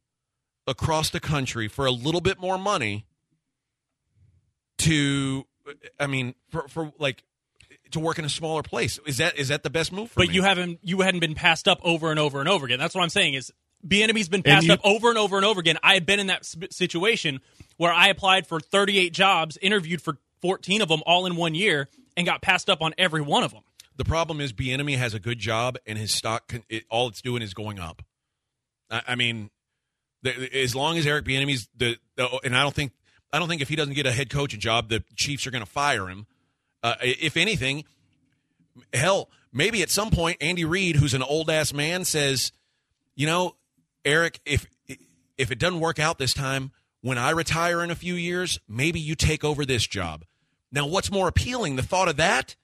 across the country for a little bit more money to I mean for for like to work in a smaller place? Is that is that the best move for But me? you haven't you hadn't been passed up over and over and over again. That's what I'm saying is Bieniemy's been passed you- up over and over and over again. I have been in that situation where I applied for 38 jobs, interviewed for 14 of them all in one year, and got passed up on every one of them. The problem is, Bieniemy has a good job, and his stock, it, all it's doing is going up. I, I mean, the, as long as Eric Bieniemy's the, the, and I don't think, I don't think if he doesn't get a head coaching job, the Chiefs are going to fire him. Uh, if anything, hell, maybe at some point, Andy Reid, who's an old ass man, says, you know, Eric, if if it doesn't work out this time, when I retire in a few years, maybe you take over this job. Now, what's more appealing, the thought of that?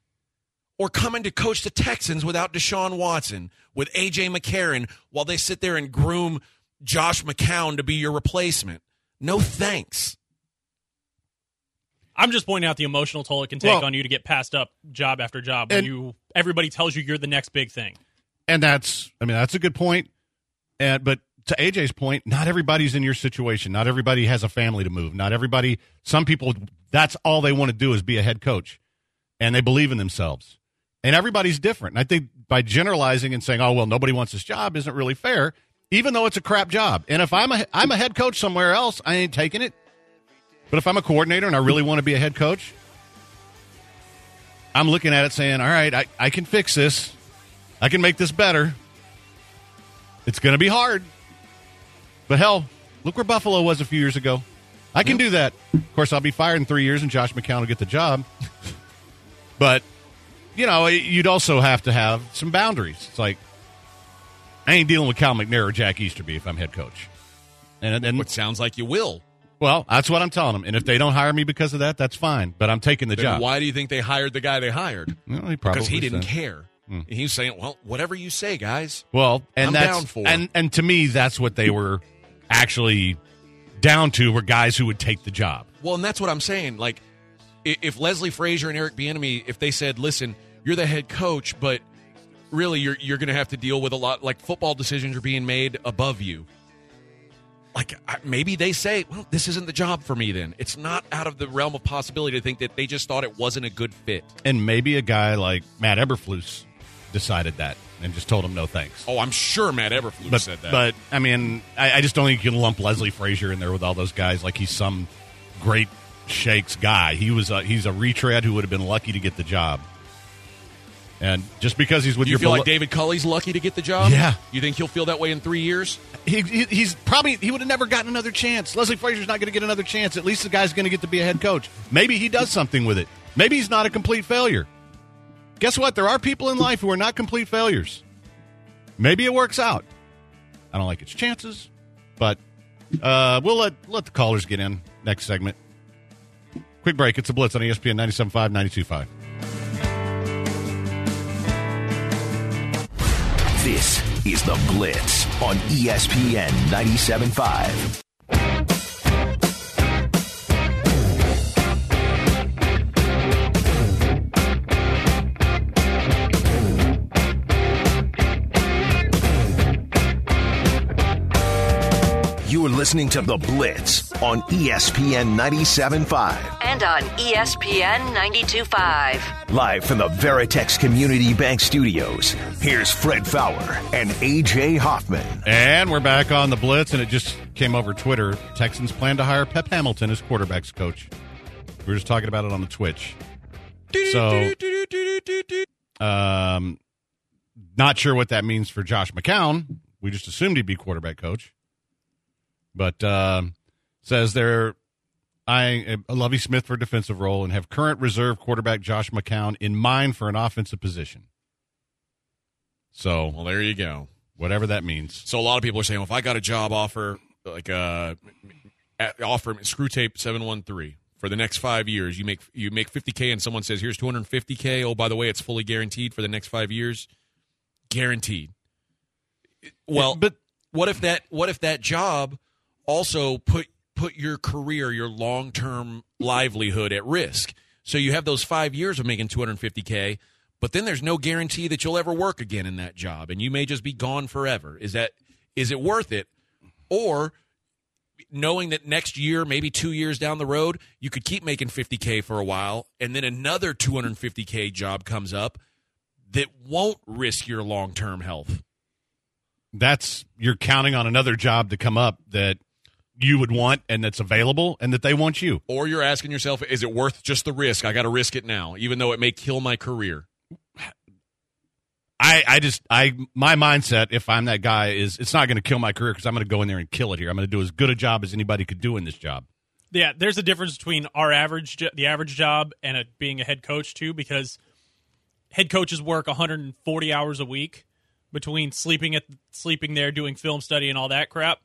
or coming to coach the Texans without Deshaun Watson, with AJ McCarron, while they sit there and groom Josh McCown to be your replacement. No thanks. I'm just pointing out the emotional toll it can take Well- on you to get passed up job after job when And- you everybody tells you you're the next big thing. and that's I mean that's a good point. And but to AJ's point, not everybody's in your situation. Not everybody has a family to move. Not everybody. Some people that's all they want to do is be a head coach, and they believe in themselves. And everybody's different. And I think by generalizing and saying, "Oh well, nobody wants this job," isn't really fair. Even though it's a crap job, and if I'm a I'm a head coach somewhere else, I ain't taking it. But if I'm a coordinator and I really want to be a head coach, I'm looking at it saying, all right, I, I can fix this. I can make this better. It's going to be hard. But hell, look where Buffalo was a few years ago. I can do that. Of course, I'll be fired in three years and Josh McCown will get the job. but, you know, you'd also have to have some boundaries. It's like, I ain't dealing with Cal McNair or Jack Easterby if I'm head coach. And, and What sounds like you will. well, that's what I'm telling them. And if they don't hire me because of that, that's fine. But I'm taking the Then job. why do you think they hired the guy they hired? Well, he probably because he didn't said- care. Hmm. He was saying, "Well, whatever you say, guys." Well, and I'm that's down for. and and to me, that's what they were actually down to were guys who would take the job. Well, and that's what I'm saying. Like, if Leslie Frazier and Eric Bieniemy, if they said, "Listen, you're the head coach, but really, you're you're going to have to deal with a lot. Like, football decisions are being made above you." Like, maybe they say, "Well, this isn't the job for me." Then it's not out of the realm of possibility to think that they just thought it wasn't a good fit. And maybe a guy like Matt Eberflus decided that and just told him no thanks. Oh, I'm sure Matt Eberflus but said that. but I mean, I, I just don't think you can lump Leslie Frazier in there with all those guys like he's some great shakes guy. He was a, he's a retread who would have been lucky to get the job. And just because he's with you your feel belo- like David Culley's lucky to get the job? Yeah. You think he'll feel that way in three years? he, he, he's probably he would have never gotten another chance. Leslie Frazier's not going to get another chance. At least the guy's going to get to be a head coach. Maybe he does something with it. Maybe he's not a complete failure. Guess what? There are people in life who are not complete failures. Maybe it works out. I don't like its chances, but uh, we'll let let the callers get in next segment. Quick break. It's a blitz on ESPN 97.5, 92.5. This is The Blitz on ESPN 97.5. You are listening to The Blitz on ESPN 97.5. And on ESPN 92.5. Live from the Veritex Community Bank Studios, here's Fred Faour and AJ Hoffman. And we're back on the blitz, and it just came over Twitter. Texans plan to hire Pep Hamilton as quarterbacks coach. We were just talking about it on the Twitch. So, um, not sure what that means for Josh McCown. We just assumed he'd be quarterback coach, but um says they're eyeing Lovie Smith for a defensive role and have current reserve quarterback Josh McCown in mind for an offensive position. So, Well, there you go. whatever that means. So a lot of people are saying, well, if I got a job offer, like uh, offer screw tape seven one three for the next five years. You make you make 50k, and someone says, "Here's 250k." Oh, by the way, it's fully guaranteed for the next five years. Guaranteed. Well, but what if that what if that job also put put your career, your long term livelihood at risk? So you have those five years of making 250k, but then there's no guarantee that you'll ever work again in that job, and you may just be gone forever. Is that is it worth it, or knowing that next year, maybe two years down the road, you could keep making 50K for a while, and then another 250K job comes up that won't risk your long term health. That's you're counting on another job to come up that you would want and that's available and that they want you. Or you're asking yourself, is it worth just the risk? I got to risk it now, even though it may kill my career. I, I just I my mindset if I'm that guy is it's not going to kill my career because I'm going to go in there and kill it here. I'm going to do as good a job as anybody could do in this job. Yeah, there's a difference between our average, the average job, and it being a head coach too, because head coaches work 140 hours a week between sleeping at sleeping there, doing film study, and all that crap.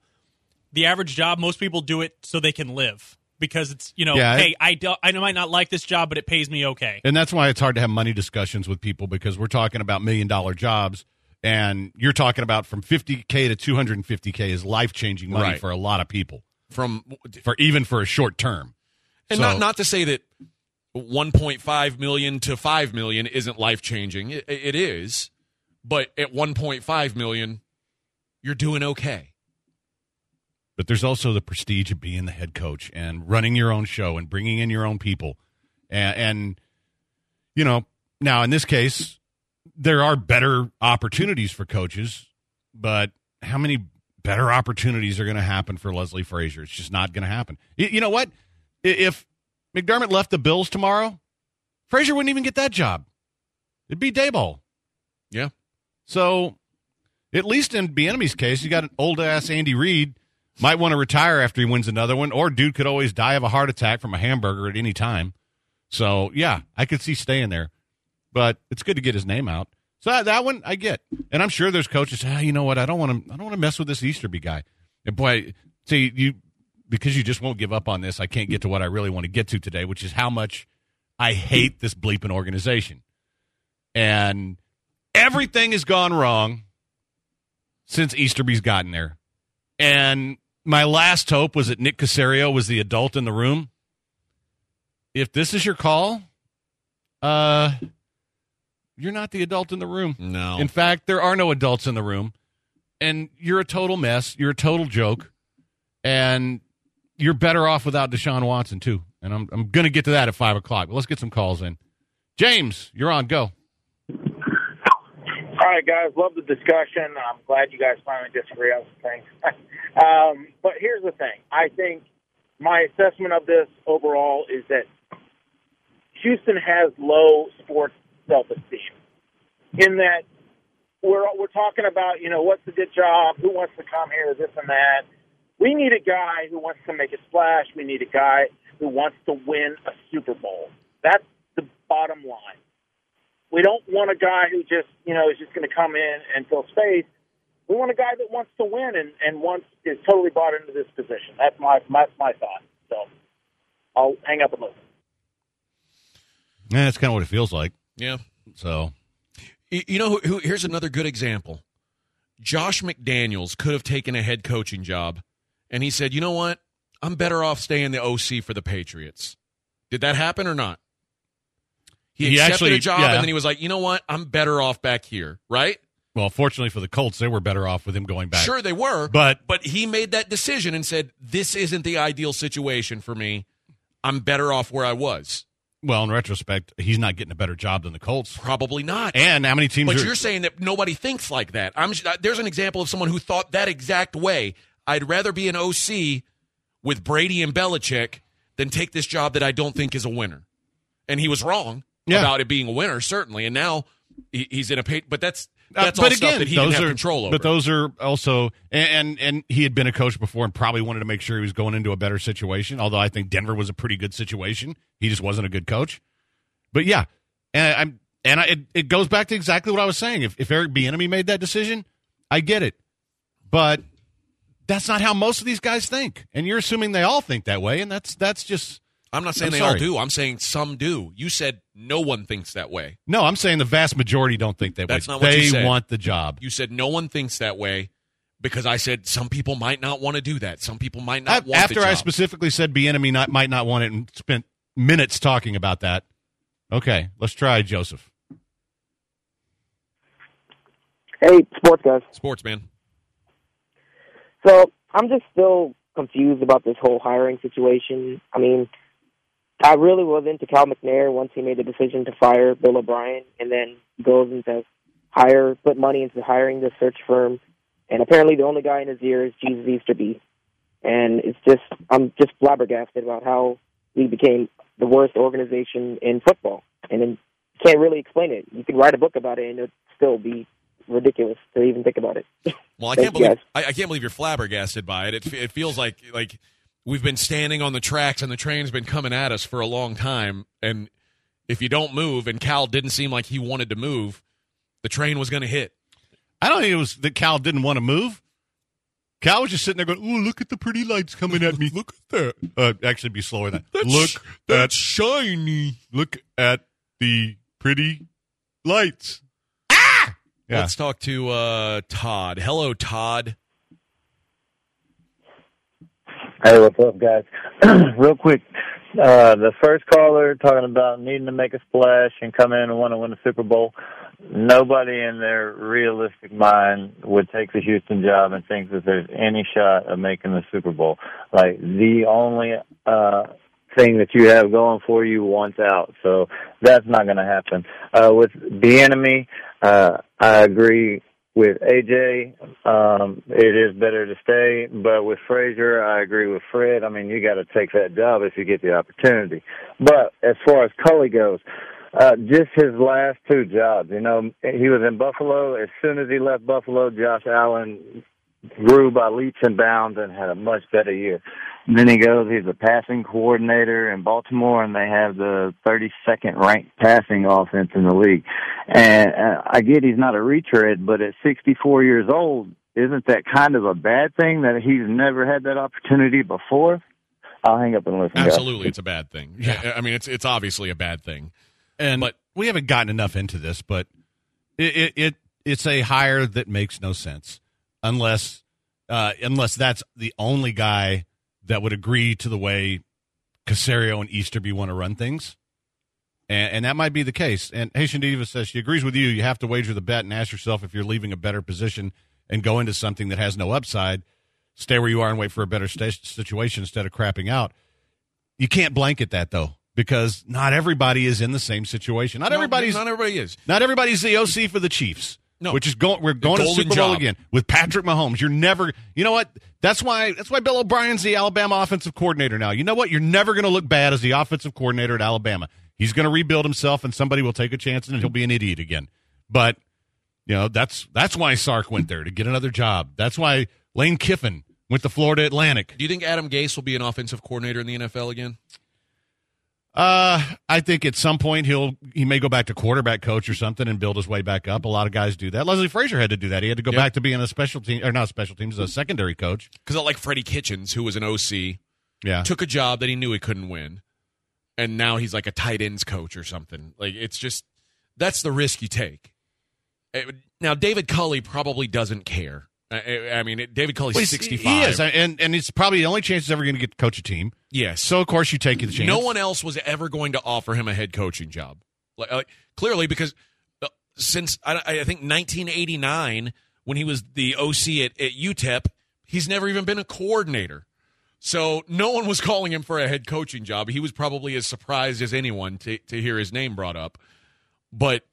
The average job, most people do it so they can live because it's you know, Yeah, hey, it- I do, I might not like this job, but it pays me okay. And that's why it's hard to have money discussions with people because we're talking about million dollar jobs and you're talking about from 50k to 250k is life changing money Right. for a lot of people From for even for a short term. and So- not not to say that 1.5 million to 5 million isn't life changing. It, it is, but at 1.5 million, you're doing okay. But there's also the prestige of being the head coach and running your own show and bringing in your own people. And, and you know now in this case there are better opportunities for coaches but how many better opportunities are going to happen for leslie frazier? It's just not going to happen. You, you know what? If mcdermott left the bills tomorrow frazier wouldn't even get that job. It'd be Daboll. Yeah. so at least in Bieniemy's case, you got an old ass Andy Reid might want to retire after he wins another one, or dude could always die of a heart attack from a hamburger at any time. So yeah, I could see staying there, but it's good to get his name out. So that, that one I get, and I'm sure there's coaches. Ah, you know what? I don't want to. I don't want to mess with this Easterby guy. And boy, see you because you just won't give up on this. I can't get to what I really want to get to today, which is how much I hate this bleeping organization, and everything has gone wrong since Easterby's gotten there. And my last hope was that Nick Caserio was the adult in the room. If this is your call, uh, you're not the adult in the room. No. In fact, there are no adults in the room. And you're a total mess. You're a total joke. And you're better off without Deshaun Watson, too. And I'm, I'm going to get to that at 5 o'clock. But let's get some calls in. James, you're on. Go. Right, guys, love the discussion. I'm glad you guys finally disagree on some things. um, but here's the thing: I think my assessment of this overall is that Houston has low sports self-esteem. In that we're we're talking about, you know, what's a good job, who wants to come here, this and that. We need a guy who wants to make a splash. We need a guy who wants to win a Super Bowl. That's the bottom line. We don't want a guy who just, you know, is just going to come in and fill space. We want a guy that wants to win and, and wants is totally bought into this position. That's my that's my thought. So I'll hang up and listen. Yeah, that's kind of what it feels like. Yeah. So You you know, who, who, here's another good example. Josh McDaniels could have taken a head coaching job, and he said, "You know what? I'm better off staying the OC for the Patriots." Did that happen or not? He, He accepted actually- a job, yeah. and then he was like, "You know what? I'm better off back here." Right? Well, fortunately for the Colts, they were better off with him going back. Sure, they were, But- but he made that decision and said, "This isn't the ideal situation for me. I'm better off where I was." Well, in retrospect, he's not getting a better job than the Colts. Probably not. And how many teams But are you're saying that nobody thinks like that. I'm uh, there's an example of someone who thought that exact way. I'd rather be an OC with Brady and Belichick than take this job that I don't think is a winner. And he was wrong Yeah. about it being a winner, certainly. And now he's in a pay. But that's Uh, that's but all again, stuff that he didn't those have are, control over. But those are also and, and and he had been a coach before and probably wanted to make sure he was going into a better situation. Although I think Denver was a pretty good situation, he just wasn't a good coach. But yeah, and I'm and I, it, it goes back to exactly what I was saying. If if Eric Bieniemy made that decision, I get it, but that's not how most of these guys think. And you're assuming they all think that way, and that's that's just I'm not saying I'm they all do. I'm saying some do. You said no one thinks that way. No, I'm saying the vast majority don't think that That's way. not what they you said. want the job. You said no one thinks that way because I said some people might not want to do that. Some people might not Af- want After the I specifically said Bieniemy not, might not want it and spent minutes talking about that. Okay, let's try Joseph. Hey, sports guys. Sports man. So I'm just still confused about this whole hiring situation. I mean, I really was into Cal McNair once he made the decision to fire Bill O'Brien, and then goes and says hire, put money into hiring this search firm, and apparently the only guy in his ear is Jesus Easterby, and it's just I'm just flabbergasted about how we became the worst organization in football, and then can't really explain it. You could write a book about it, and it'd still be ridiculous to even think about it. Well, I can't believe. I, I can't believe you're flabbergasted by it. It, it feels like like we've been standing on the tracks and the train's been coming at us for a long time. And if you don't move, and Cal didn't seem like he wanted to move, the train was going to hit. I don't think it was that Cal didn't want to move. Cal was just sitting there going, "Oh, look at the pretty lights coming at me. look at that." Uh, actually, be slower than that. look, that's shiny. Look at the pretty lights. Ah! Yeah. Let's talk to uh, Todd. Hello, Todd. Hey, what's up, guys? Real quick, uh, the first caller talking about needing to make a splash and come in and want to win the Super Bowl. Nobody in their realistic mind would take the Houston job and think that there's any shot of making the Super Bowl. Like the only uh, thing that you have going for you wants out, so that's not going to happen. Uh, with Bieniemy, uh, I agree with AJ, um, it is better to stay. But with Frazier, I agree with Fred. I mean, you got to take that job if you get the opportunity. But as far as Culley goes, uh, just his last two jobs, you know, he was in Buffalo. As soon as he left Buffalo, Josh Allen grew by leaps and bounds and had a much better year. And then he goes, he's a passing coordinator in Baltimore, and they have the 32nd ranked passing offense in the league. And uh, I get he's not a retread, but at 64 years old, isn't that kind of a bad thing that he's never had that opportunity before? I'll hang up and listen. guys. Absolutely, it's a bad thing. Yeah, I mean, it's it's obviously a bad thing. And but we haven't gotten enough into this, but it it, it it's a hire that makes no sense unless uh, unless that's the only guy that would agree to the way Caserio and Easterby want to run things. And, and that might be the case. And Haitian Diva says she agrees with you. You have to wager the bet and ask yourself if you're leaving a better position and go into something that has no upside. Stay where you are and wait for a better sta- situation instead of crapping out. You can't blanket that though, because not everybody is in the same situation. Not No, everybody's not everybody is. Not everybody's the OC for the Chiefs. No. which is going. We're going to Super Bowl job. again with Patrick Mahomes. You're never. You know what? That's why. That's why Bill O'Brien's the Alabama offensive coordinator now. You know what? You're never going to look bad as the offensive coordinator at Alabama. He's going to rebuild himself, and somebody will take a chance, and he'll be an idiot again. But you know that's that's why Sark went there to get another job. That's why Lane Kiffin went to Florida Atlantic. Do you think Adam Gase will be an offensive coordinator in the NFL again? Uh, I think at some point he'll he may go back to quarterback coach or something and build his way back up. A lot of guys do that. Leslie Frazier had to do that. He had to go Yep. back to being a special team or not special teams, a secondary coach. Because I like Freddie Kitchens, who was an OC, Yeah. took a job that he knew he couldn't win, and now he's like a tight ends coach or something. Like it's just that's the risk you take. It- now David Culley probably doesn't care. I, I- mean, David Culley's Well, he's- sixty He is, and and it's probably the only chance he's ever going to get to coach a team. Yes. So of course you take the chance. No one else was ever going to offer him a head coaching job. Like, like, clearly, because uh, since I, I think 1989, when he was the OC at, at UTEP, he's never even been a coordinator. So no one was calling him for a head coaching job. He was probably as surprised as anyone to, to hear his name brought up. But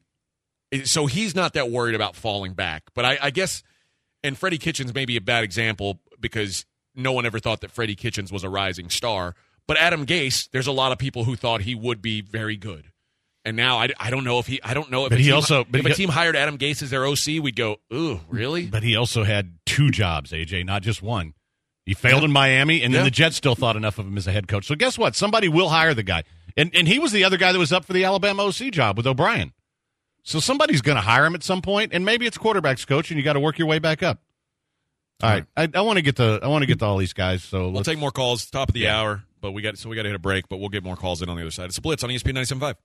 so he's not that worried about falling back. But I, I guess, and Freddie Kitchens may be a bad example because no one ever thought that Freddie Kitchens was a rising star. But Adam Gase, there's a lot of people who thought he would be very good. And now I, I don't know if he I don't know if But he team, also- but if he- a team hired Adam Gase as their OC, we'd go, ooh, really? But he also had two jobs, AJ, not just one. He failed in Miami, and then Yeah. the Jets still thought enough of him as a head coach. So guess what? Somebody will hire the guy, and and he was the other guy that was up for the Alabama OC job with O'Brien. So somebody's going to hire him at some point, and maybe it's quarterbacks coach, and you got to work your way back up. All right, I, I want to get to I want to get to all these guys. So We'll let's- take more calls top of the hour, but we got so we got to hit a break, but we'll get more calls in on the other side. It's a blitz on ESPN 97.5. Got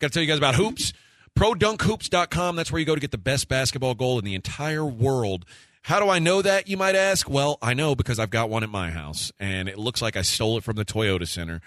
to tell you guys about hoops. ProDunkHoops.com. That's where you go to get the best basketball goal in the entire world. How do I know that, you might ask? Well, I know because I've got one at my house, and it looks like I stole it from the Toyota Center.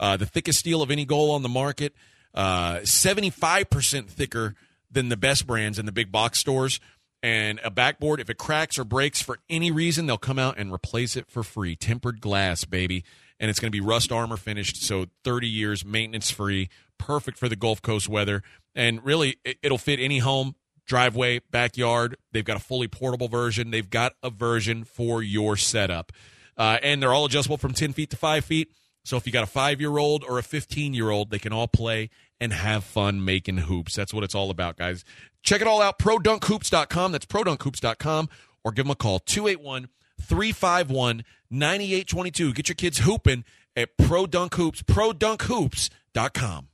Uh, the thickest steel of any goal on the market, uh, 75% thicker than the best brands in the big box stores. And a backboard, if it cracks or breaks for any reason, they'll come out and replace it for free. Tempered glass, baby. And it's going to be rust armor finished, so 30 years, maintenance free, perfect for the Gulf Coast weather. And really, it- it'll fit any home, driveway, backyard. They've got a fully portable version. They've got a version for your setup. Uh, and they're all adjustable from 10 feet to 5 feet. So if you got a five year old or a 15 year old, they can all play and have fun making hoops. That's what it's all about, guys. Check it all out, produnkhoops.com. That's produnkhoops.com. Or give them a call, 281 351 9822. Get your kids hooping at Pro Dunk Hoops, produnkhoops.com.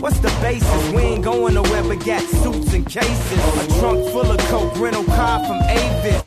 What's the basis? We ain't going nowhere but got suits and cases. A trunk full of coke, rental car from Avis.